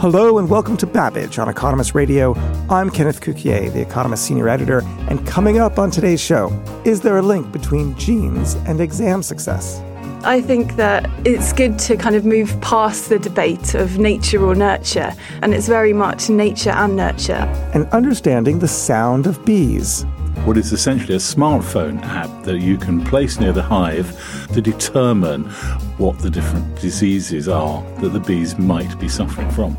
Hello and welcome to Babbage on Economist Radio. I'm Kenneth Cukier, the Economist senior editor, and coming up on today's show, is there a link between genes and exam success? I think that it's good to kind of move past the debate of nature or nurture, and it's very much nature and nurture. And understanding the sound of bees what is essentially a smartphone app that you can place near the hive to determine what the different diseases are that the bees might be suffering from.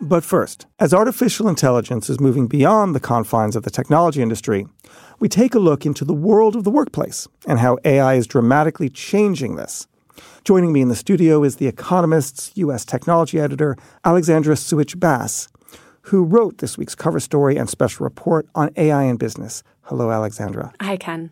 But first, as artificial intelligence is moving beyond the confines of the technology industry, we take a look into the world of the workplace and how AI is dramatically changing this. Joining me in the studio is The Economist's U.S. technology editor, Alexandra Suich Bass, who wrote this week's cover story and special report on AI in business. Hello, Alexandra. Hi, Ken.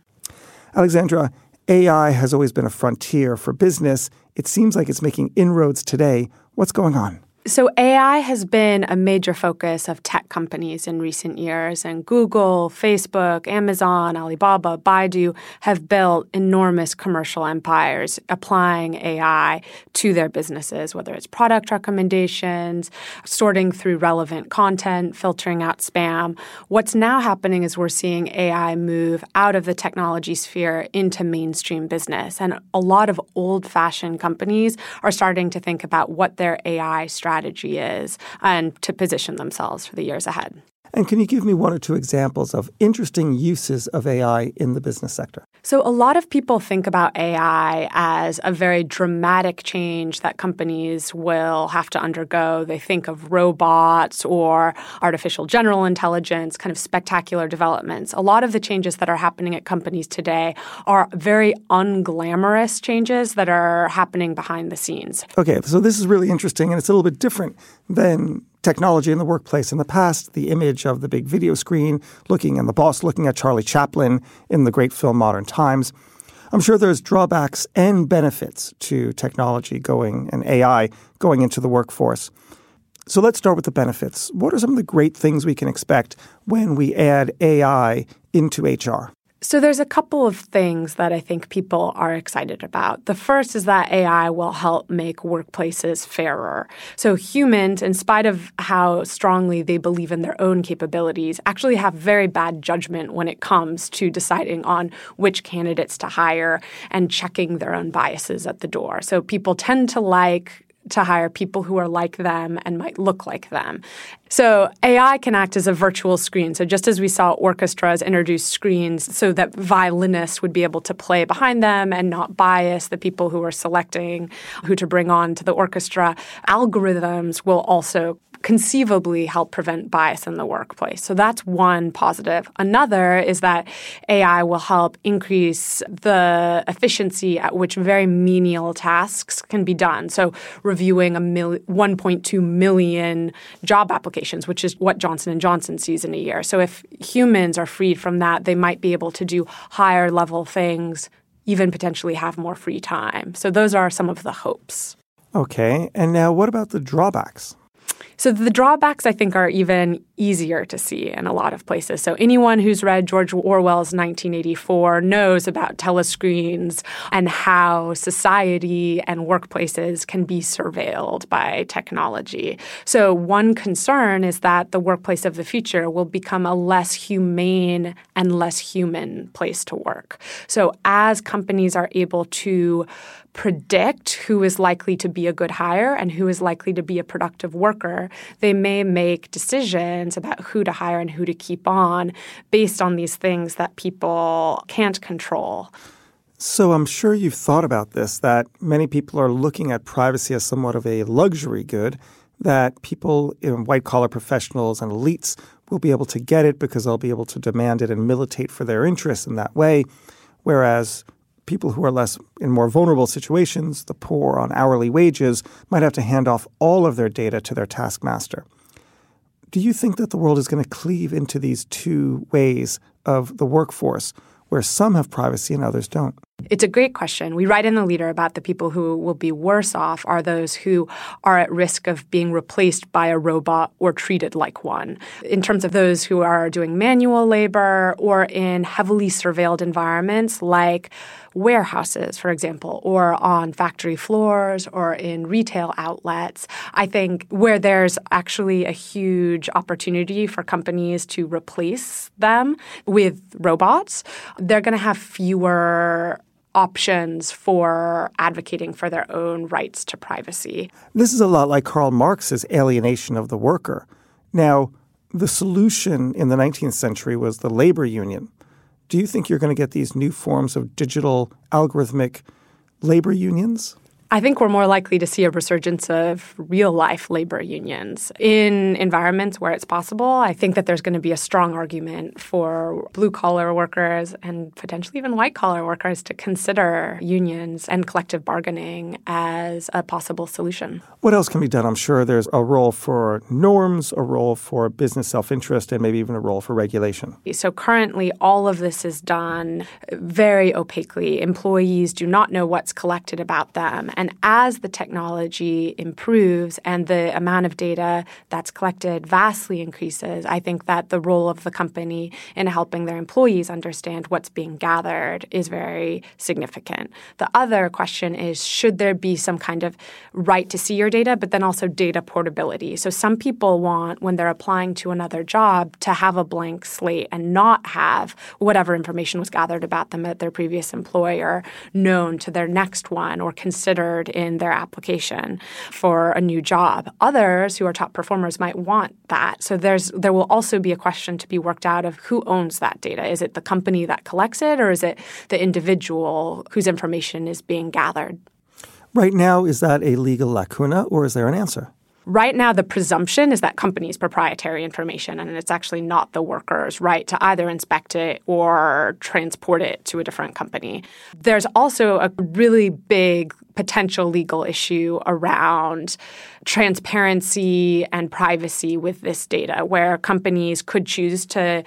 Alexandra, AI has always been a frontier for business. It seems like it's making inroads today. What's going on? So, AI has been a major focus of tech companies in recent years, and Google, Facebook, Amazon, Alibaba, Baidu have built enormous commercial empires applying AI to their businesses, whether it's product recommendations, sorting through relevant content, filtering out spam. What's now happening is we're seeing AI move out of the technology sphere into mainstream business. And a lot of old fashioned companies are starting to think about what their AI strategy strategy is and to position themselves for the years ahead. And can you give me one or two examples of interesting uses of AI in the business sector? So, a lot of people think about AI as a very dramatic change that companies will have to undergo. They think of robots or artificial general intelligence, kind of spectacular developments. A lot of the changes that are happening at companies today are very unglamorous changes that are happening behind the scenes. Okay, so this is really interesting, and it's a little bit different than technology in the workplace. In the past, the image of the big video screen looking and the boss looking at Charlie Chaplin in the great film Modern Times. I'm sure there's drawbacks and benefits to technology going and AI going into the workforce. So let's start with the benefits. What are some of the great things we can expect when we add AI into HR? So there's a couple of things that I think people are excited about. The first is that AI will help make workplaces fairer. So humans, in spite of how strongly they believe in their own capabilities, actually have very bad judgment when it comes to deciding on which candidates to hire and checking their own biases at the door. So people tend to like to hire people who are like them and might look like them. So AI can act as a virtual screen. So just as we saw orchestras introduce screens so that violinists would be able to play behind them and not bias the people who are selecting who to bring on to the orchestra, algorithms will also conceivably help prevent bias in the workplace. So that's one positive. Another is that AI will help increase the efficiency at which very menial tasks can be done. So reviewing a mil- 1.2 million job applications, which is what Johnson & Johnson sees in a year. So if humans are freed from that, they might be able to do higher level things, even potentially have more free time. So those are some of the hopes. Okay. And now what about the drawbacks? So the drawbacks, I think, are even easier to see in a lot of places. So anyone who's read George Orwell's 1984 knows about telescreens and how society and workplaces can be surveilled by technology. So one concern is that the workplace of the future will become a less humane and less human place to work. So as companies are able to predict who is likely to be a good hire and who is likely to be a productive worker, they may make decisions about who to hire and who to keep on based on these things that people can't control. So I'm sure you've thought about this that many people are looking at privacy as somewhat of a luxury good, that people in white collar professionals and elites will be able to get it because they'll be able to demand it and militate for their interests in that way. Whereas people who are less in more vulnerable situations, the poor on hourly wages, might have to hand off all of their data to their taskmaster. Do you think that the world is going to cleave into these two ways of the workforce, where some have privacy and others don't? It's a great question. We write in the leader about the people who will be worse off are those who are at risk of being replaced by a robot or treated like one. In terms of those who are doing manual labor or in heavily surveilled environments like warehouses, for example, or on factory floors or in retail outlets, I think where there's actually a huge opportunity for companies to replace them with robots, they're going to have fewer options for advocating for their own rights to privacy. This is a lot like Karl Marx's alienation of the worker. Now, the solution in the 19th century was the labor union. Do you think you're going to get these new forms of digital algorithmic labor unions? I think we're more likely to see a resurgence of real life labor unions in environments where it's possible. I think that there's going to be a strong argument for blue collar workers and potentially even white collar workers to consider unions and collective bargaining as a possible solution. What else can be done? I'm sure there's a role for norms, a role for business self interest, and maybe even a role for regulation. So currently, all of this is done very opaquely. Employees do not know what's collected about them. And as the technology improves and the amount of data that's collected vastly increases, I think that the role of the company in helping their employees understand what's being gathered is very significant. The other question is should there be some kind of right to see your data, but then also data portability? So some people want, when they're applying to another job, to have a blank slate and not have whatever information was gathered about them at their previous employer known to their next one or considered in their application for a new job. Others who are top performers might want that. So there's there will also be a question to be worked out of who owns that data. Is it the company that collects it or is it the individual whose information is being gathered? Right now, is that a legal lacuna or is there an answer? Right now, the presumption is that company's proprietary information, and it's actually not the worker's right to either inspect it or transport it to a different company. There's also a really big potential legal issue around transparency and privacy with this data, where companies could choose to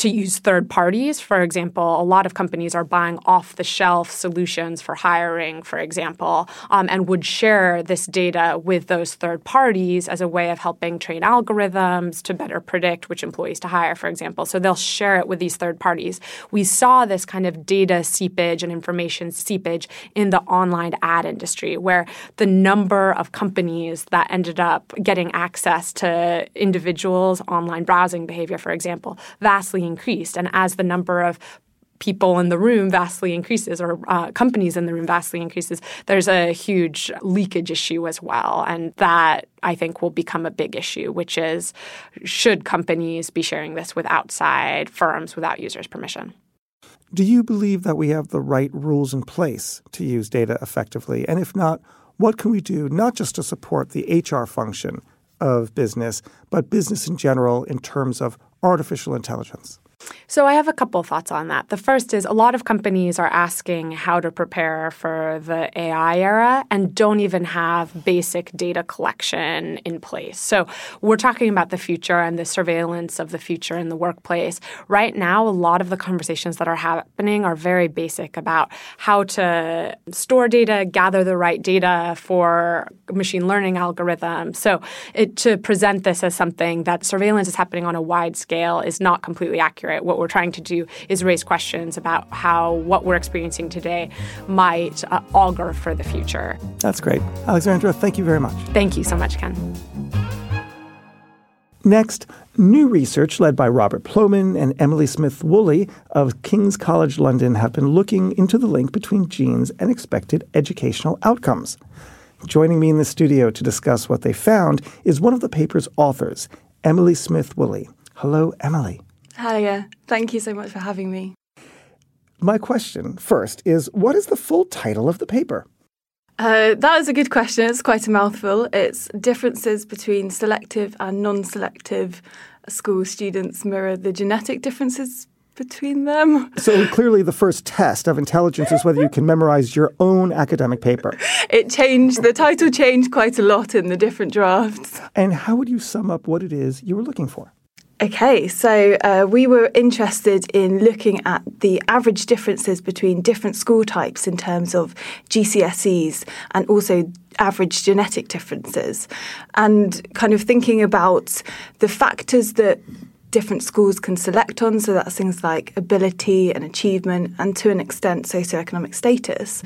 to use third parties. For example, a lot of companies are buying off the shelf solutions for hiring, for example, um, and would share this data with those third parties as a way of helping train algorithms to better predict which employees to hire, for example. So they'll share it with these third parties. We saw this kind of data seepage and information seepage in the online ad industry, where the number of companies that ended up getting access to individuals' online browsing behavior, for example, vastly increased. And as the number of people in the room vastly increases or uh, companies in the room vastly increases, there's a huge leakage issue as well. And that I think will become a big issue, which is should companies be sharing this with outside firms without users' permission? Do you believe that we have the right rules in place to use data effectively? And if not, what can we do not just to support the HR function of business, but business in general in terms of artificial intelligence? So I have a couple thoughts on that. The first is a lot of companies are asking how to prepare for the AI era and don't even have basic data collection in place. So we're talking about the future and the surveillance of the future in the workplace. Right now, a lot of the conversations that are happening are very basic about how to store data, gather the right data for machine learning algorithms. So it, to present this as something that surveillance is happening on a wide scale is not completely accurate. What we're trying to do is raise questions about how what we're experiencing today might uh, augur for the future. That's great. Alexandra, thank you very much. Thank you so much, Ken. Next, new research led by Robert Plomin and Emily Smith Woolley of King's College London have been looking into the link between genes and expected educational outcomes. Joining me in the studio to discuss what they found is one of the paper's authors, Emily Smith Woolley. Hello, Emily. Hiya. Thank you so much for having me. My question first is what is the full title of the paper? Uh, that is a good question. It's quite a mouthful. It's differences between selective and non selective school students mirror the genetic differences between them. So clearly, the first test of intelligence is whether you can memorize your own academic paper. It changed, the title changed quite a lot in the different drafts. And how would you sum up what it is you were looking for? Okay, so uh, we were interested in looking at the average differences between different school types in terms of GCSEs and also average genetic differences, and kind of thinking about the factors that different schools can select on. So that's things like ability and achievement, and to an extent, socioeconomic status.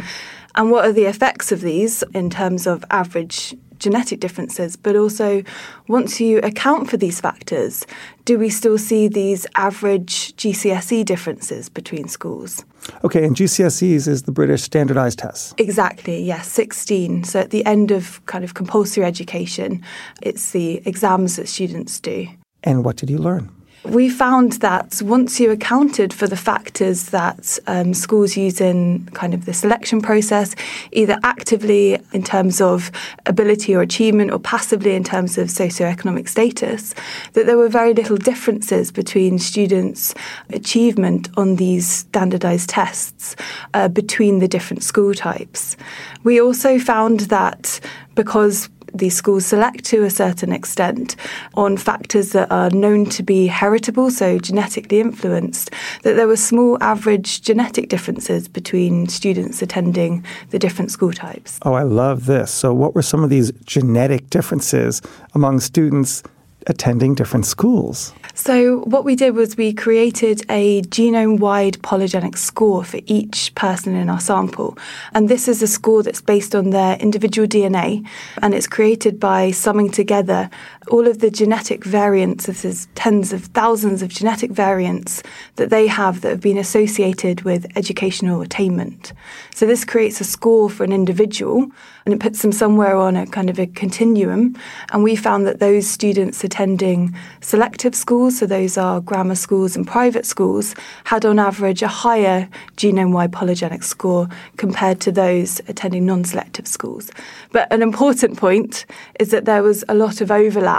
And what are the effects of these in terms of average genetic differences, but also once you account for these factors, do we still see these average GCSE differences between schools? Okay, and GCSEs is the British standardized test. Exactly, yes, 16. So at the end of kind of compulsory education, it's the exams that students do. And what did you learn? We found that once you accounted for the factors that um, schools use in kind of the selection process, either actively in terms of ability or achievement or passively in terms of socioeconomic status, that there were very little differences between students' achievement on these standardized tests uh, between the different school types. We also found that because these schools select to a certain extent on factors that are known to be heritable, so genetically influenced, that there were small average genetic differences between students attending the different school types. Oh, I love this. So, what were some of these genetic differences among students attending different schools? So, what we did was we created a genome wide polygenic score for each person in our sample. And this is a score that's based on their individual DNA, and it's created by summing together all of the genetic variants. This is tens of thousands of genetic variants that they have that have been associated with educational attainment. So, this creates a score for an individual and it puts them somewhere on a kind of a continuum. And we found that those students attending selective schools, so those are grammar schools and private schools, had on average a higher genome wide polygenic score compared to those attending non selective schools. But an important point is that there was a lot of overlap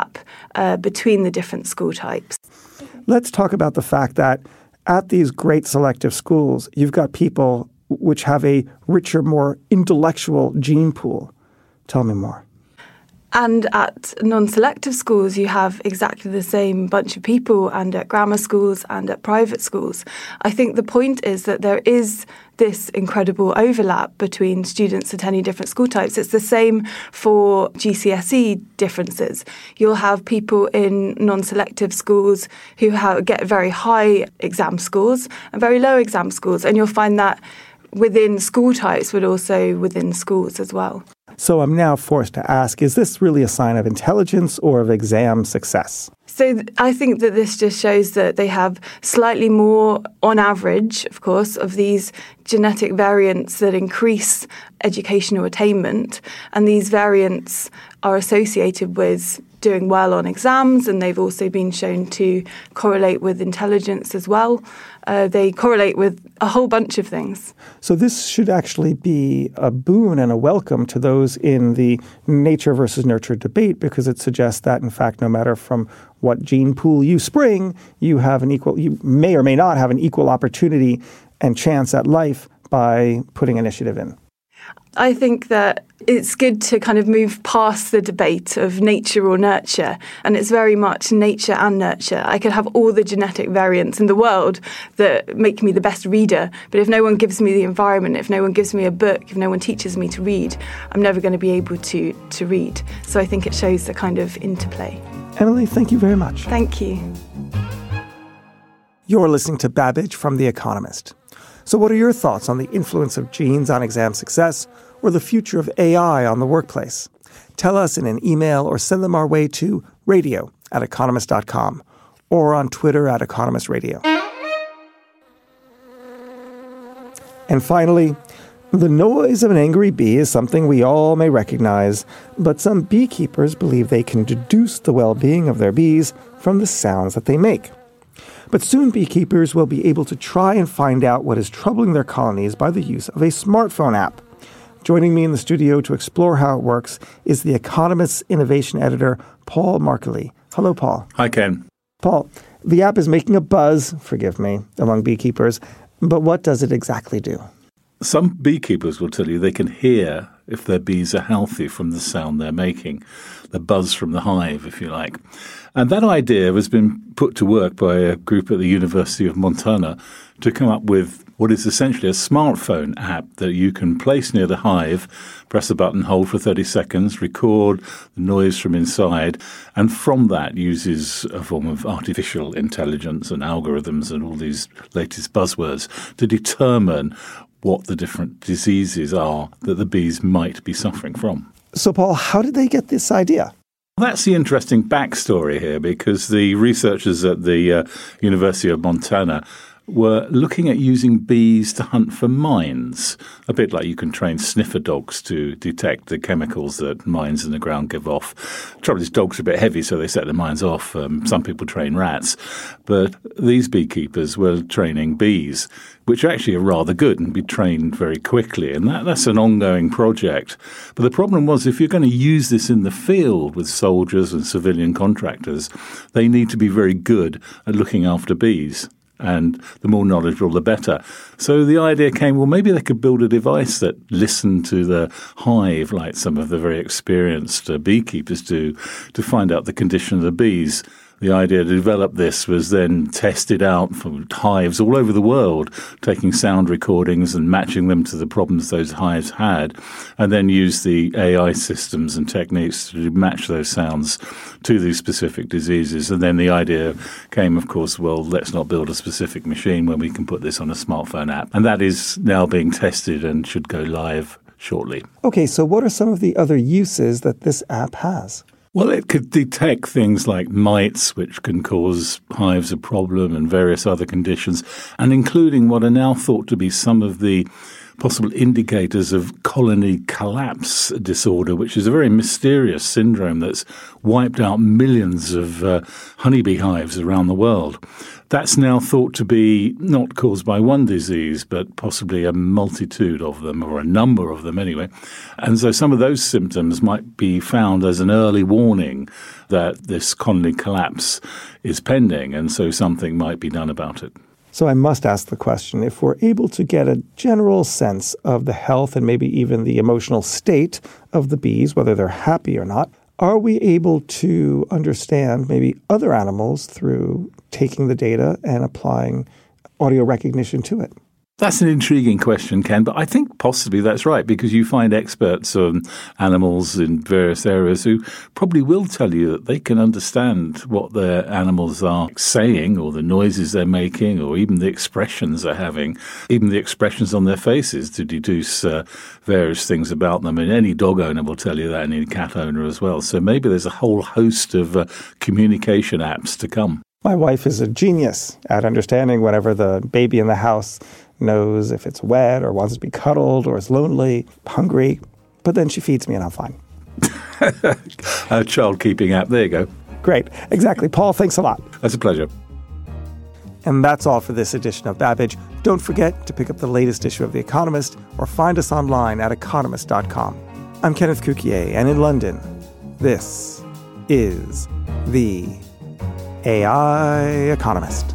uh, between the different school types. Let's talk about the fact that at these great selective schools, you've got people which have a richer, more intellectual gene pool. Tell me more. And at non selective schools, you have exactly the same bunch of people, and at grammar schools and at private schools. I think the point is that there is this incredible overlap between students attending different school types. It's the same for GCSE differences. You'll have people in non selective schools who have, get very high exam scores and very low exam scores, and you'll find that within school types, but also within schools as well. So I'm now forced to ask is this really a sign of intelligence or of exam success? So I think that this just shows that they have slightly more, on average, of course, of these genetic variants that increase educational attainment. And these variants are associated with doing well on exams, and they've also been shown to correlate with intelligence as well. Uh, they correlate with a whole bunch of things. So, this should actually be a boon and a welcome to those in the nature versus nurture debate because it suggests that, in fact, no matter from what gene pool you spring, you have an equal, you may or may not have an equal opportunity and chance at life by putting initiative in. I think that it's good to kind of move past the debate of nature or nurture. And it's very much nature and nurture. I could have all the genetic variants in the world that make me the best reader. But if no one gives me the environment, if no one gives me a book, if no one teaches me to read, I'm never going to be able to, to read. So I think it shows the kind of interplay. Emily, thank you very much. Thank you. You're listening to Babbage from The Economist. So, what are your thoughts on the influence of genes on exam success or the future of AI on the workplace? Tell us in an email or send them our way to radio at economist.com or on Twitter at Economist Radio. And finally, the noise of an angry bee is something we all may recognize, but some beekeepers believe they can deduce the well being of their bees from the sounds that they make. But soon beekeepers will be able to try and find out what is troubling their colonies by the use of a smartphone app. Joining me in the studio to explore how it works is The Economist's innovation editor, Paul Markillie. Hello, Paul. Hi, Ken. Paul, The app is making a buzz, forgive me, among beekeepers, but what does it exactly do? Some beekeepers will tell you they can hear if their bees are healthy from the sound they're making, the buzz from the hive, if you like. And that idea has been put to work by a group at the University of Montana to come up with what is essentially a smartphone app that you can place near the hive, press a button, hold for 30 seconds, record the noise from inside, and from that uses a form of artificial intelligence and algorithms and all these latest buzzwords to determine what the different diseases are that the bees might be suffering from. So, Paul, how did they get this idea? That's the interesting backstory here because the researchers at the uh, University of Montana were looking at using bees to hunt for mines, a bit like you can train sniffer dogs to detect the chemicals that mines in the ground give off. Trouble is, dogs are a bit heavy, so they set the mines off. Um, some people train rats, but these beekeepers were training bees, which actually are rather good and be trained very quickly. And that, that's an ongoing project. But the problem was, if you're going to use this in the field with soldiers and civilian contractors, they need to be very good at looking after bees and the more knowledgeable, the better. So the idea came, well, maybe they could build a device that listened to the hive, like some of the very experienced uh, beekeepers do, to find out the condition of the bees the idea to develop this was then tested out for hives all over the world, taking sound recordings and matching them to the problems those hives had, and then use the AI systems and techniques to match those sounds to these specific diseases. And then the idea came, of course, well, let's not build a specific machine when we can put this on a smartphone app. And that is now being tested and should go live shortly. Okay, so what are some of the other uses that this app has? Well, it could detect things like mites, which can cause hives a problem, and various other conditions, and including what are now thought to be some of the possible indicators of colony collapse disorder, which is a very mysterious syndrome that's wiped out millions of uh, honeybee hives around the world. That's now thought to be not caused by one disease, but possibly a multitude of them, or a number of them anyway. And so some of those symptoms might be found as an early warning that this colony collapse is pending, and so something might be done about it. So I must ask the question if we're able to get a general sense of the health and maybe even the emotional state of the bees, whether they're happy or not, are we able to understand maybe other animals through taking the data and applying audio recognition to it? That's an intriguing question, Ken, but I think possibly that's right because you find experts on animals in various areas who probably will tell you that they can understand what their animals are saying or the noises they're making or even the expressions they're having, even the expressions on their faces to deduce uh, various things about them. And any dog owner will tell you that, and any cat owner as well. So maybe there's a whole host of uh, communication apps to come. My wife is a genius at understanding whenever the baby in the house knows if it's wet or wants to be cuddled or is lonely, hungry. But then she feeds me and I'm fine. a child keeping app. There you go. Great. Exactly. Paul, thanks a lot. That's a pleasure. And that's all for this edition of Babbage. Don't forget to pick up the latest issue of The Economist or find us online at economist.com. I'm Kenneth Cukier, and in London, this is the AI Economist.